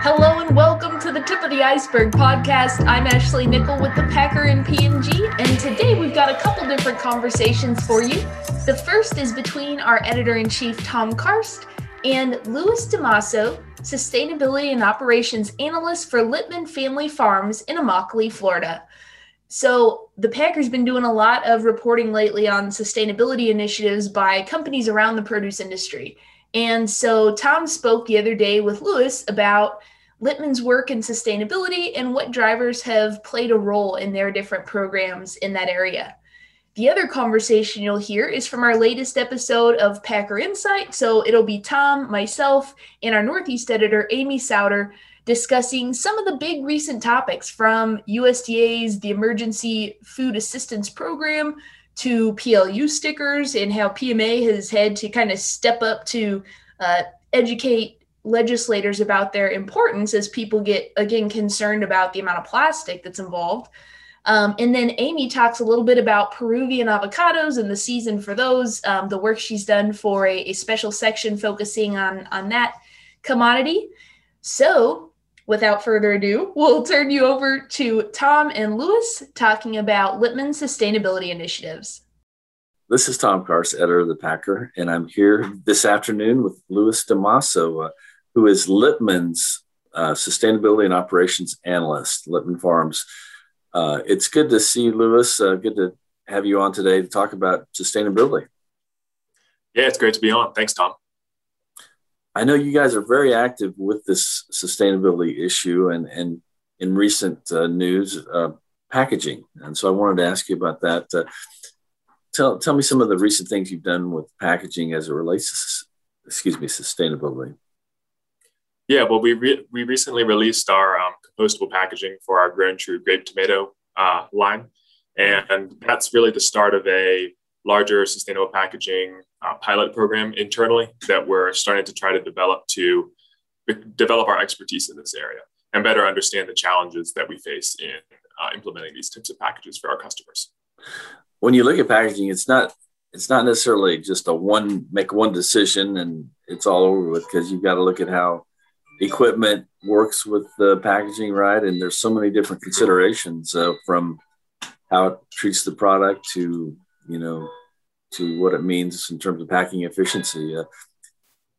Hello and welcome to the Tip of the Iceberg podcast. I'm Ashley Nickle with the Packer and PMG, and today we've got a couple different conversations for you. The first is between our editor-in-chief Tom Karst and Louis DeMaso, sustainability and operations analyst for Lipman Family Farms in Immokalee, Florida. So, the Packers been doing a lot of reporting lately on sustainability initiatives by companies around the produce industry. And so, Tom spoke the other day with Louis about Lipman's work in sustainability and what drivers have played a role in their different programs in that area. The other conversation you'll hear is from our latest episode of Packer Insight. So it'll be Tom, myself, and our Northeast editor, Amy Sowder, discussing some of the big recent topics from USDA's the Emergency Food Assistance Program to PLU stickers and how PMA has had to kind of step up to uh, educate legislators about their importance as people get again concerned about the amount of plastic that's involved. Um, and then Amy talks a little bit about Peruvian avocados and the season for those, um, the work she's done for a, a, special section focusing on, on that commodity. So, without further ado, we'll turn you over to Tom and Louis talking about Lipman's sustainability initiatives. This is Tom Karst, editor of the Packer, and I'm here this afternoon with Louis DeMaso, uh, who is Lipman's uh, sustainability and operations analyst, Lipman Farms. Uh, it's good to see you, Louis. Uh, good to have you on today to talk about sustainability. Yeah, it's great to be on. Thanks, Tom. I know you guys are very active with this sustainability issue and, and in recent uh, news, uh, packaging. And so I wanted to ask you about that. Uh, tell, tell me some of the recent things you've done with packaging as it relates to, excuse me, sustainability. Yeah, well, we re- we recently released our um, compostable packaging for our Grown True grape tomato uh, line, and that's really the start of a larger sustainable packaging uh, pilot program internally that we're starting to try to develop to develop our expertise in this area and better understand the challenges that we face in uh, implementing these types of packages for our customers. When you look at packaging, it's not it's not necessarily just a one make one decision and it's all over with because you've got to look at how equipment works with the packaging, right? And there's so many different considerations uh, from how it treats the product to, you know, to what it means in terms of packing efficiency. Uh,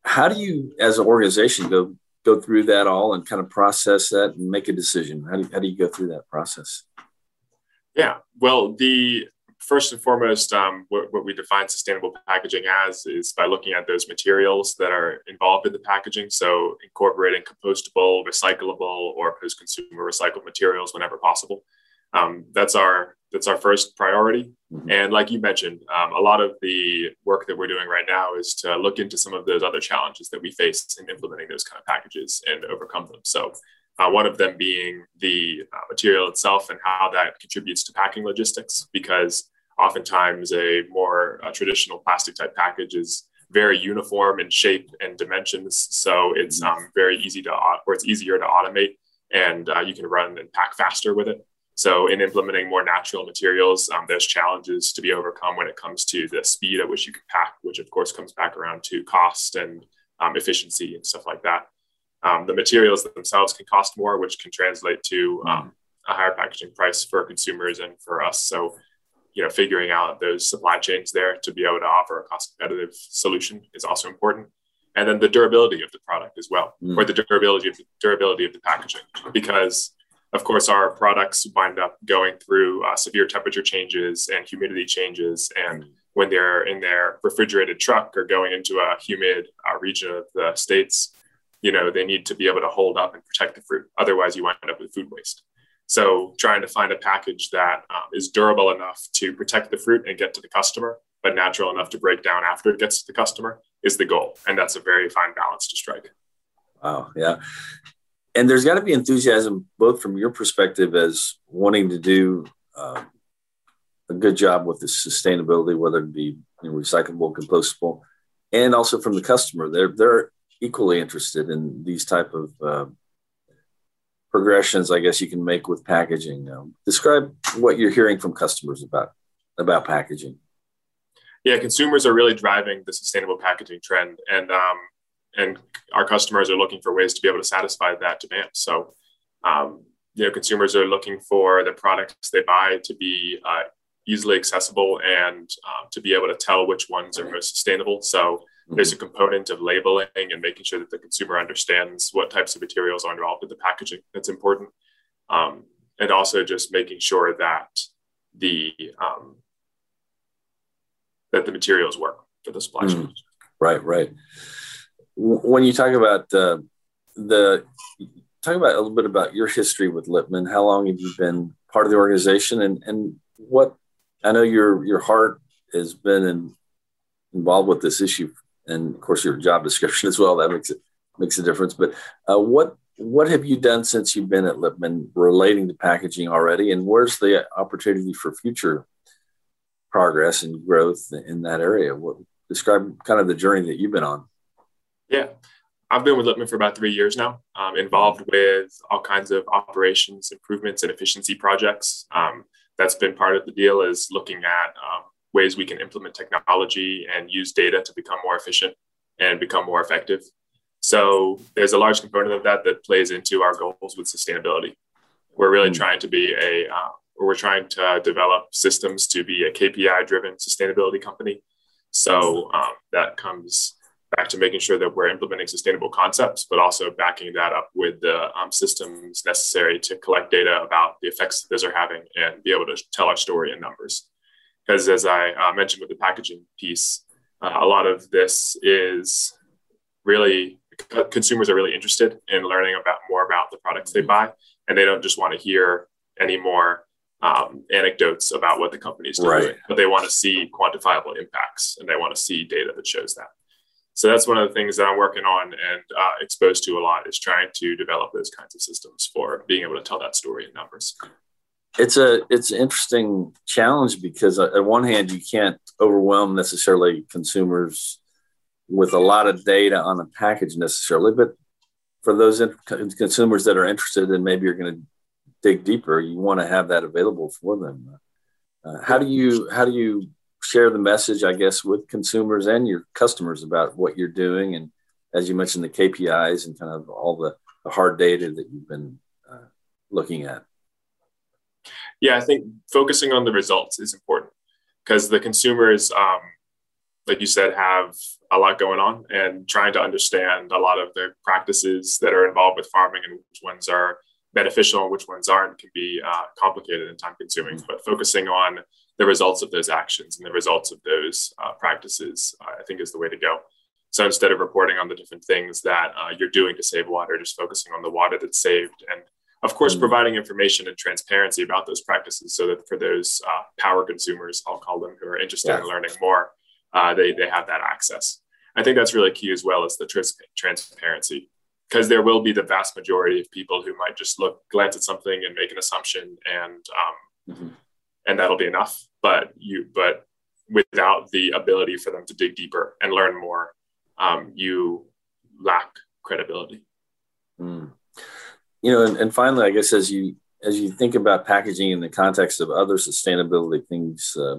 how do you, as an organization, go go through that all and kind of process that and make a decision? How do, how do you go through that process? Yeah, well, the first and foremost, um, what, what, we define sustainable packaging as is by looking at those materials that are involved in the packaging. So, incorporating compostable, recyclable, or post-consumer recycled materials whenever possible. Um, that's our that's our first priority. Mm-hmm. And like you mentioned, um, a lot of the work that we're doing right now is to look into some of those other challenges that we face in implementing those kind of packages and overcome them. So, uh, one of them being the uh, material itself and how that contributes to packing logistics, because oftentimes a more uh, traditional plastic type package is very uniform in shape and dimensions. So it's mm-hmm. um, very easy to, or it's easier to automate and uh, you can run and pack faster with it. So in implementing more natural materials, um, there's challenges to be overcome when it comes to the speed at which you can pack, which of course comes back around to cost and um, efficiency and stuff like that. Um, the materials themselves can cost more, which can translate to um, a higher packaging price for consumers and for us. So you know, figuring out those supply chains there to be able to offer a cost competitive solution is also important. And then the durability of the product as well, mm. or the durability of the durability of the packaging, because of course our products wind up going through uh, severe temperature changes and humidity changes, and when they're in their refrigerated truck or going into a humid uh, region of the states, you know, they need to be able to hold up and protect the fruit. Otherwise, you wind up with food waste. So trying to find a package that um, is durable enough to protect the fruit and get to the customer, but natural enough to break down after it gets to the customer is the goal. And that's a very fine balance to strike. Wow. Yeah. And there's got to be enthusiasm both from your perspective as wanting to do uh, a good job with the sustainability, whether it be you know, recyclable, compostable, and also from the customer. They're they're equally interested in these type of uh, progressions I guess you can make with packaging. Um, describe what you're hearing from customers about about packaging. Yeah, consumers are really driving the sustainable packaging trend, and um, and our customers are looking for ways to be able to satisfy that demand. So, um, you know, consumers are looking for the products they buy to be uh, easily accessible and uh, to be able to tell which ones are most sustainable. So, there's a component of labeling and making sure that the consumer understands what types of materials are involved in the packaging. That's important, um, and also just making sure that the um, that the materials work for the supply chain. Mm, right, right. When you talk about uh, the talk about a little bit about your history with Lipman. How long have you been part of the organization, and and what I know your your heart has been in, involved with this issue, and of course your job description as well. That makes it makes a difference. But uh, what what have you done since you've been at Lipman relating to packaging already, and where's the opportunity for future progress and growth in that area. What describe kind of the journey that you've been on? Yeah, I've been with Lipman for about three years now. Um, involved with all kinds of operations improvements and efficiency projects. Um, that's been part of the deal is looking at um, ways we can implement technology and use data to become more efficient and become more effective. So there's a large component of that that plays into our goals with sustainability. We're really mm-hmm. trying to be a uh, we're trying to develop systems to be a KPI driven sustainability company. So um, that comes back to making sure that we're implementing sustainable concepts, but also backing that up with the um, systems necessary to collect data about the effects that those are having and be able to tell our story in numbers. Because as I uh, mentioned with the packaging piece, uh, a lot of this is really consumers are really interested in learning about more about the products they buy, and they don't just want to hear anymore um, anecdotes about what the company is doing, right. but they want to see quantifiable impacts and they want to see data that shows that. So that's one of the things that I'm working on and uh, exposed to a lot is trying to develop those kinds of systems for being able to tell that story in numbers. It's a it's an interesting challenge because uh, on one hand you can't overwhelm necessarily consumers with a lot of data on a package necessarily, but for those in, consumers that are interested and maybe you're going to dig deeper, you want to have that available for them. Uh, how do you how do you share the message, I guess, with consumers and your customers about what you're doing, and as you mentioned, the KPIs and kind of all the, the hard data that you've been uh, looking at. Yeah, I think focusing on the results is important because the consumers, um, like you said, have a lot going on, and trying to understand a lot of the practices that are involved with farming and which ones are beneficial and which ones aren't can be uh, complicated and time consuming. Mm-hmm. But focusing on the results of those actions and the results of those uh, practices, uh, I think, is the way to go. So instead of reporting on the different things that uh, you're doing to save water, just focusing on the water that's saved and of course, mm-hmm. providing information and transparency about those practices so that for those uh, power consumers, I'll call them, who are interested in learning more, uh, they, they have that access. I think that's really key as well as the trans- transparency because there will be the vast majority of people who might just look glance at something and make an assumption and um, mm-hmm. and that'll be enough but you but without the ability for them to dig deeper and learn more um, you lack credibility mm. you know and, and, finally i guess as you as you think about packaging in the context of other sustainability things uh,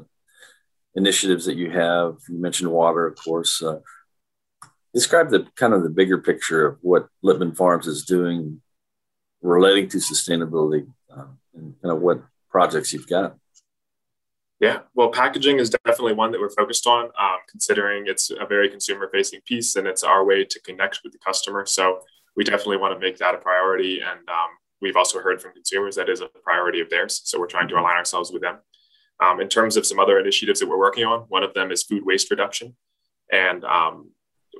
initiatives that you have you mentioned water of course uh, describe the kind of the bigger picture of what Lipman Farms is doing relating to sustainability uh, and kind of what projects you've got. Yeah, well, packaging is definitely one that we're focused on, um, considering it's a very consumer facing piece and it's our way to connect with the customer. So we definitely want to make that a priority. And um, we've also heard from consumers that is a priority of theirs. So we're trying to align ourselves with them. Um, in terms of some other initiatives that we're working on, one of them is food waste reduction. And um,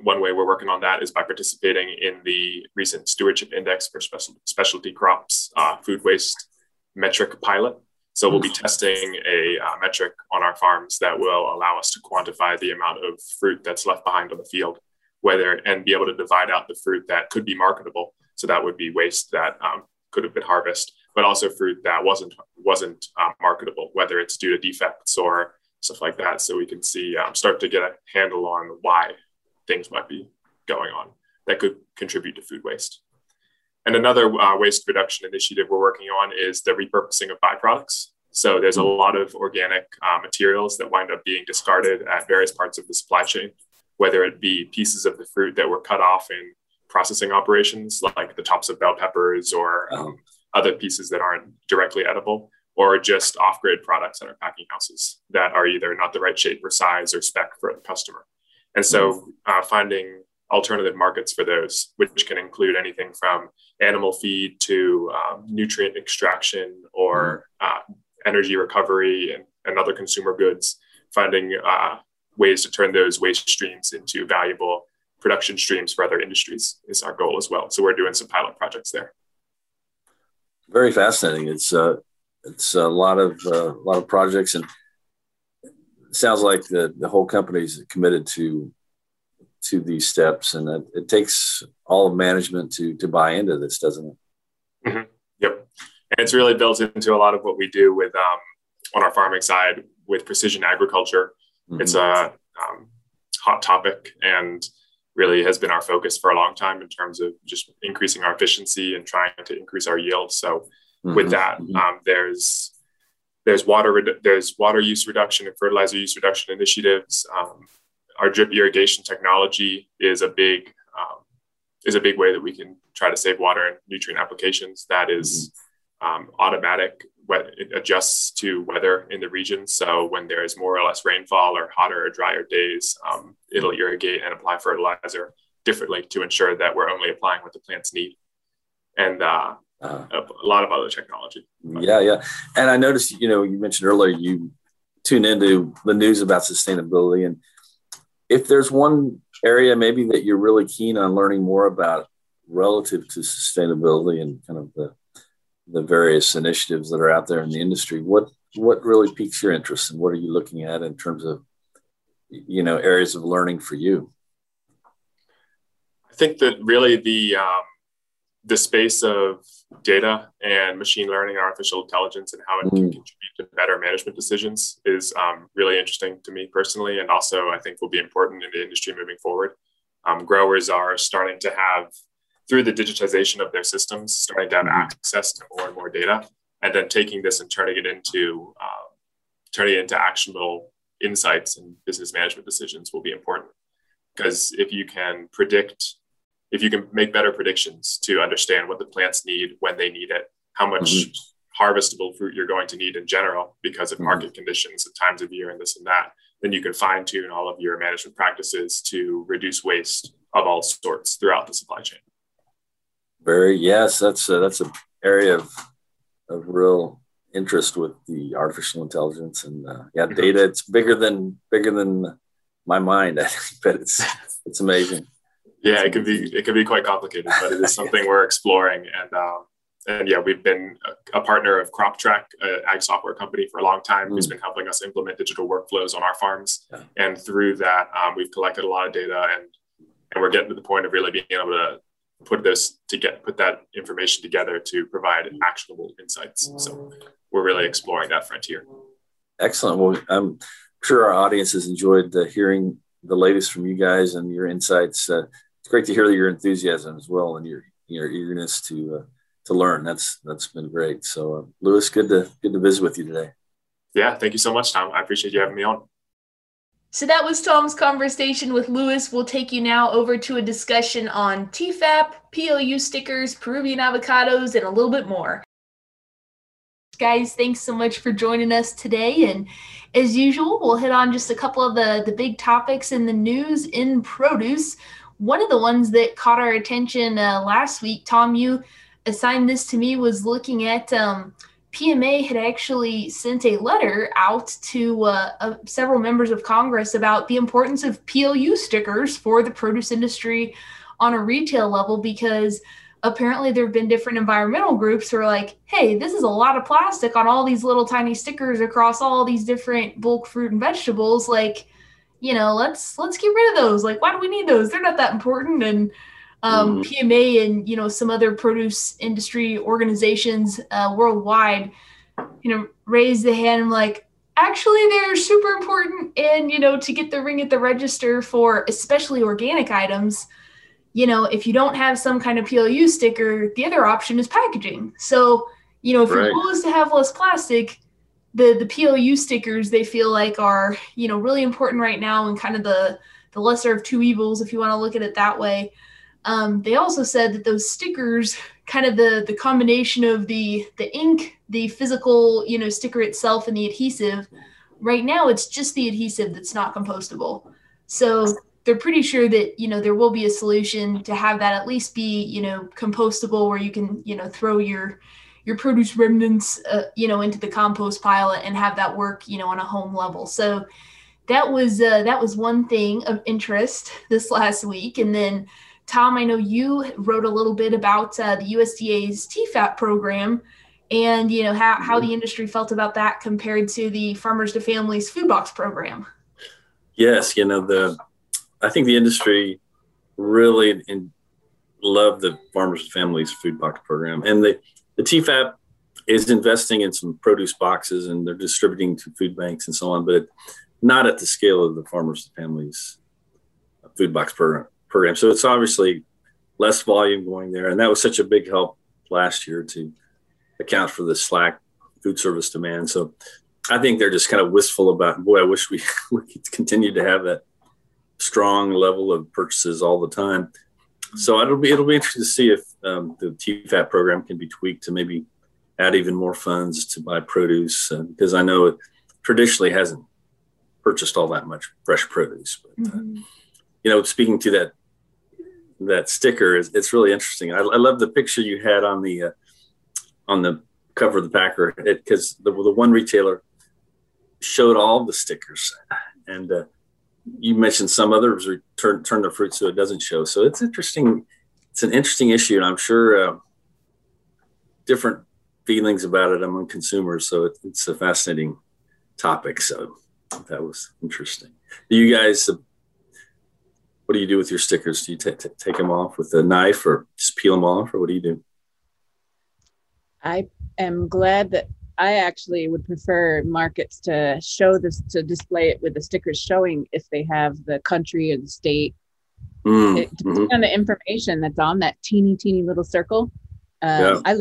one way we're working on that is by participating in the recent Stewardship Index for special, specialty crops uh, food waste metric pilot. So we'll be testing a uh, metric on our farms that will allow us to quantify the amount of fruit that's left behind on the field, whether and be able to divide out the fruit that could be marketable. So that would be waste that um, could have been harvested, but also fruit that wasn't wasn't um, marketable, whether it's due to defects or stuff like that. So we can see um, start to get a handle on why things might be going on that could contribute to food waste. And another uh, waste reduction initiative we're working on is the repurposing of byproducts. So there's a lot of organic uh, materials that wind up being discarded at various parts of the supply chain, whether it be pieces of the fruit that were cut off in processing operations, like the tops of bell peppers or um, other pieces that aren't directly edible, or just off-grade products at our packing houses that are either not the right shape or size or spec for the customer. And so mm-hmm. uh, finding alternative markets for those, which can include anything from animal feed to um, nutrient extraction or mm-hmm. uh, energy recovery and, and other consumer goods, finding uh, ways to turn those waste streams into valuable production streams for other industries is our goal as well. So we're doing some pilot projects there. Very fascinating. It's uh, it's a lot of uh, a lot of projects, and sounds like the the whole company is committed to to these steps, and it, it takes all of management to to buy into this, doesn't it? Mm-hmm. Yep and it's really built into a lot of what we do with um, on our farming side with precision agriculture. Mm-hmm. It's a um, hot topic and really has been our focus for a long time in terms of just increasing our efficiency and trying to increase our yield. So mm-hmm. with that, mm-hmm. um, there's there's water there's water use reduction and fertilizer use reduction initiatives. Um, our drip irrigation technology is a big um, is a big way that we can try to save water and nutrient applications. That is mm-hmm um, automatic it adjusts to weather in the region. So when there is more or less rainfall or hotter or drier days, um, it'll irrigate and apply fertilizer differently to ensure that we're only applying what the plants need. And uh, uh, a lot of other technology. Yeah, yeah. And I noticed, you know, you mentioned earlier you tune into the news about sustainability. And if there's one area maybe that you're really keen on learning more about relative to sustainability and kind of the the various initiatives that are out there in the industry. What what really piques your interest, and what are you looking at in terms of you know areas of learning for you? I think that really the um, the space of data and machine learning and artificial intelligence and how it mm. can contribute to better management decisions is um, really interesting to me personally, and also I think will be important in the industry moving forward. Um, growers are starting to have through the digitization of their systems, starting to have mm-hmm. access to more and more data, and then taking this and turning it into uh, turning it into actionable insights and business management decisions will be important. Because if you can predict, if you can make better predictions to understand what the plants need when they need it, how much mm-hmm. harvestable fruit you're going to need in general because of mm-hmm. market conditions and times of year and this and that, then you can fine tune all of your management practices to reduce waste of all sorts throughout the supply chain. Very yes, that's a, that's an area of of real interest with the artificial intelligence and uh, yeah, mm-hmm. data. It's bigger than bigger than my mind, I think, but it's it's amazing. Yeah, it could be it could be quite complicated, but it is something we're exploring. And um, and yeah, we've been a, partner of Croptrak, an ag software company, for a long time, mm. who's been helping us implement digital workflows on our farms. Yeah. And through that, um, we've collected a lot of data, and and we're getting to the point of really being able to put this to get put that information together to provide actionable insights. So we're really exploring that frontier. Excellent. Well, I'm sure our audience has enjoyed uh, hearing the latest from you guys and your insights. Uh, great to hear your enthusiasm as well and your your eagerness to uh, to learn. That's that's been great. So, uh, Louis, good to good to visit with you today. Yeah, thank you so much, Tom. I appreciate you having me on. So that was Tom's conversation with Louis. We'll take you now over to a discussion on TEFAP, PLU stickers, Peruvian avocados, and a little bit more. Guys, thanks so much for joining us today. And as usual, we'll hit on just a couple of the, the big topics in the news in produce. One of the ones that caught our attention uh, last week, Tom, you assigned this to me, was looking at um, – PMA had actually sent a letter out to uh, uh, several members of Congress about the importance of PLU stickers for the produce industry on a retail level because apparently there have been different environmental groups who are like, hey, this is a lot of plastic on all these little tiny stickers across all these different bulk fruit and vegetables. Like, you know, let's let's get rid of those. Like, why do we need those? They're not that important. And um, mm-hmm. PMA and you know some other produce industry organizations uh, worldwide, you know, raise the hand. I'm like, actually, they're super important, and you know, to get the ring at the register for especially organic items. You know, if you don't have some kind of PLU sticker, the other option is packaging. So, you know, if right. your goal is to have less plastic, the the PLU stickers they feel like are you know really important right now and kind of the the lesser of two evils if you want to look at it that way. Um, they also said that those stickers, kind of the the combination of the the ink, the physical you know sticker itself, and the adhesive. Right now, it's just the adhesive that's not compostable. So they're pretty sure that you know there will be a solution to have that at least be you know compostable, where you can you know throw your your produce remnants, uh, you know, into the compost pile and have that work, you know, on a home level. So that was uh, that was one thing of interest this last week. And then, Tom, I know you wrote a little bit about uh, the USDA's TEFAP program, and you know how how the industry felt about that compared to the Farmers to Families Food Box program. Yes, you know the I think the industry really in, loved the Farmers to Families Food Box program, and the the TEFAP is investing in some produce boxes and they're distributing to food banks and so on, but not at the scale of the farmers families food box program. program. So it's obviously less volume going there. And that was such a big help last year to account for the slack food service demand. So I think they're just kind of wistful about, boy, I wish we, we could continue to have that strong level of purchases all the time so it'll be it'll be interesting to see if um, the TEFAP program can be tweaked to maybe add even more funds to buy produce uh, because I know it traditionally hasn't purchased all that much fresh produce. But, uh, mm-hmm. you know, speaking to that that sticker, is it's really interesting. I, I, love the picture you had on the uh, on the cover of the Packer because the, the one retailer showed all the stickers and uh, you mentioned some others turn turn their fruit so it doesn't show. So it's interesting. It's an interesting issue, and I'm sure uh, different feelings about it among consumers. So it, it's a fascinating topic. So that was interesting. Do you guys? Uh, what do you do with your stickers? Do you t- t- take them off with a knife, or just peel them off, or what do you do? I am glad that I actually would prefer markets to show this to display it with the stickers showing if they have the country or the state. Mm, it, mm-hmm. on the information that's on that teeny teeny little circle. Um, yeah. I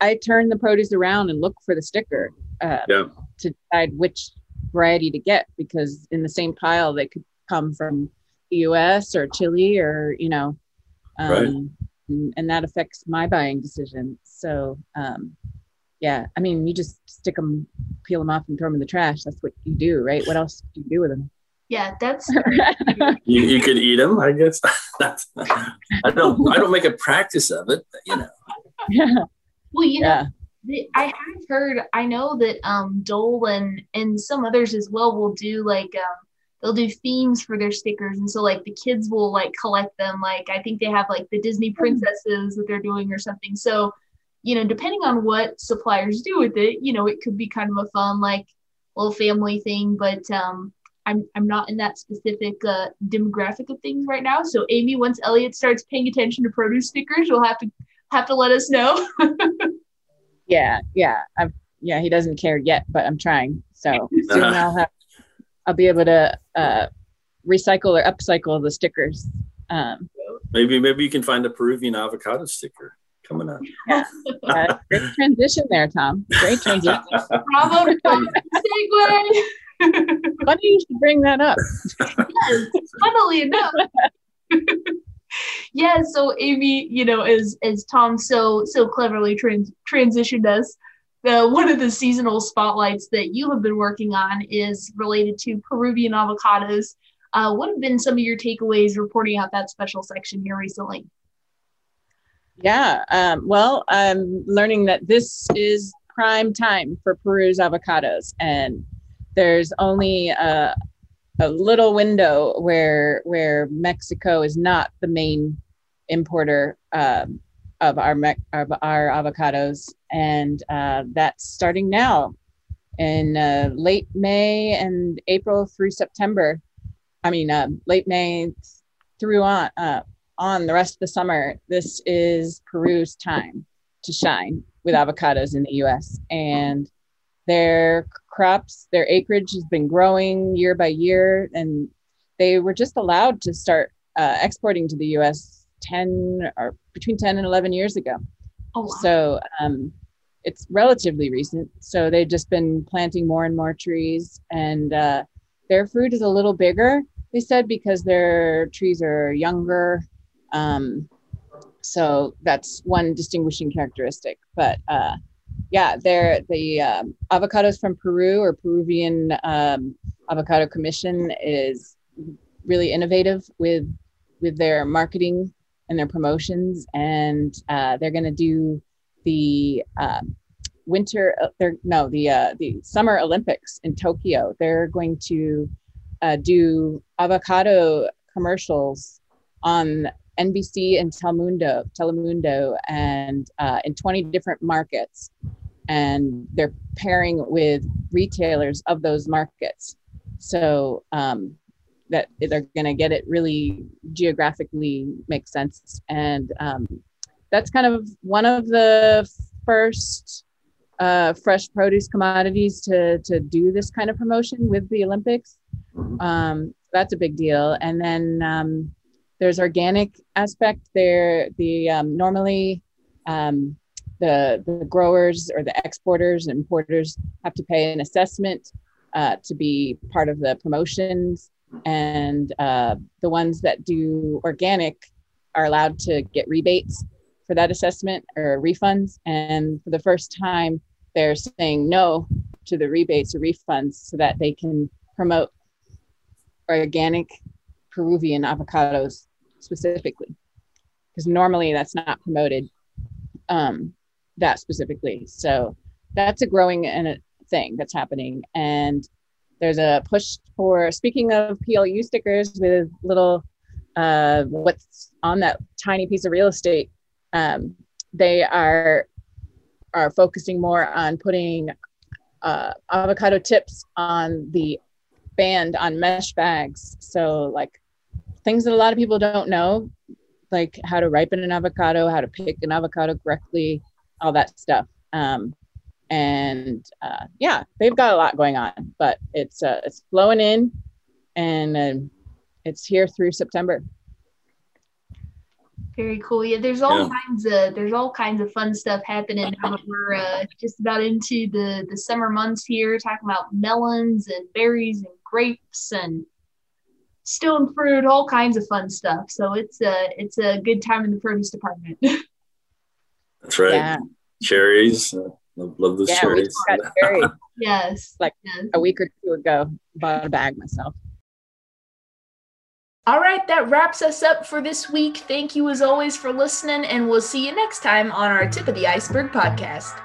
I turn the produce around and look for the sticker uh, yeah. to decide which variety to get because in the same pile they could come from the U.S. or Chile or you know, um, right. and, and, that affects my buying decision. So um, yeah i mean you just stick them peel them off and throw them in the trash. That's what you do right? What else do you do with them yeah that's you, you could eat them i guess. That's i don't i don't make a practice of it but you know. Yeah. Well you know yeah. i have heard i know that um dole and and some others as well will do like um they'll do themes for their stickers. And so like the kids will like collect them. Like i think they have like the disney hmm. princesses that they're doing or something. So you know, depending on what suppliers do with it, you know, it could be kind of a fun, like, little family thing. But um, I'm I'm not in that specific uh, demographic of things right now. So Amy, once Elliot starts paying attention to produce stickers, you'll have to have to let us know. yeah, yeah, I've yeah. He doesn't care yet, but I'm trying. So soon I'll have I'll be able to uh, recycle or upcycle the stickers. Um, maybe maybe you can find a Peruvian avocado sticker coming up. Yeah. Uh, great transition there, Tom. Great transition. Bravo, to Tom. Segue. Funny you should bring that up. yes, funnily enough. yeah, so Amy, you know, as as Tom so so cleverly trans- transitioned us, the one of the seasonal spotlights that you have been working on is related to Peruvian avocados. Uh, what have been some of your takeaways reporting out that special section here recently? Yeah. Um, well, I'm learning that this is prime time for Peru's avocados, and there's only a, a little window where where Mexico is not the main importer um, of our of our avocados, and uh, that's starting now in uh, late May and April through September. I mean, uh, late May through on uh, on the rest of the summer, this is Peru's time to shine with avocados in the US. And their crops, their acreage has been growing year by year. And they were just allowed to start uh, exporting to the US 10 or between 10 and 11 years ago. Oh, wow. So um, it's relatively recent. So they've just been planting more and more trees, and uh, their fruit is a little bigger. They said because their trees are younger. Um, so that's one distinguishing characteristic. But uh, yeah, they're the um, avocados from Peru or Peruvian um, Avocado Commission is really innovative with with their marketing and their promotions, and uh, they're going to do the um, winter. Uh, they're no the uh, the Summer Olympics in Tokyo. They're going to uh, do avocado commercials on NBC and Telemundo, Telemundo, and uh, in 20 different markets. And they're pairing with retailers of those markets. So um, that they're going to get it really geographically makes sense. And um, that's kind of one of the first uh, fresh produce commodities to, to do this kind of promotion with the Olympics. Mm-hmm. Um, that's a big deal. And then um, there's organic aspect there. The um, normally um, the the growers or the exporters and importers have to pay an assessment uh, to be part of the promotions, and uh, the ones that do organic are allowed to get rebates for that assessment or refunds. And for the first time, they're saying no to the rebates or refunds so that they can promote organic Peruvian avocados specifically, because normally that's not promoted um, that specifically. So that's a growing and a thing that's happening. And there's a push for speaking of PLU stickers with little uh, what's on that tiny piece of real estate. Um, they are are focusing more on putting uh, avocado tips on the band on mesh bags. So like things that a lot of people don't know, like how to ripen an avocado, how to pick an avocado correctly, all that stuff. Um, and uh, yeah, they've got a lot going on, but it's uh, it's flowing in, and uh, it's here through September. Very cool. Yeah, there's all yeah. kinds of there's all kinds of fun stuff happening now. We're uh, just about into the the summer months here, talking about melons and berries and grapes and stone fruit, all kinds of fun stuff. So it's a it's a good time in the produce department. That's right. Yeah. Cherries. Uh, love, love those yeah, cherries. cherries. yes. Like yes. a week or two ago, bought a bag myself. All right, that wraps us up for this week. Thank you as always for listening, and we'll see you next time on our Tip of the Iceberg podcast.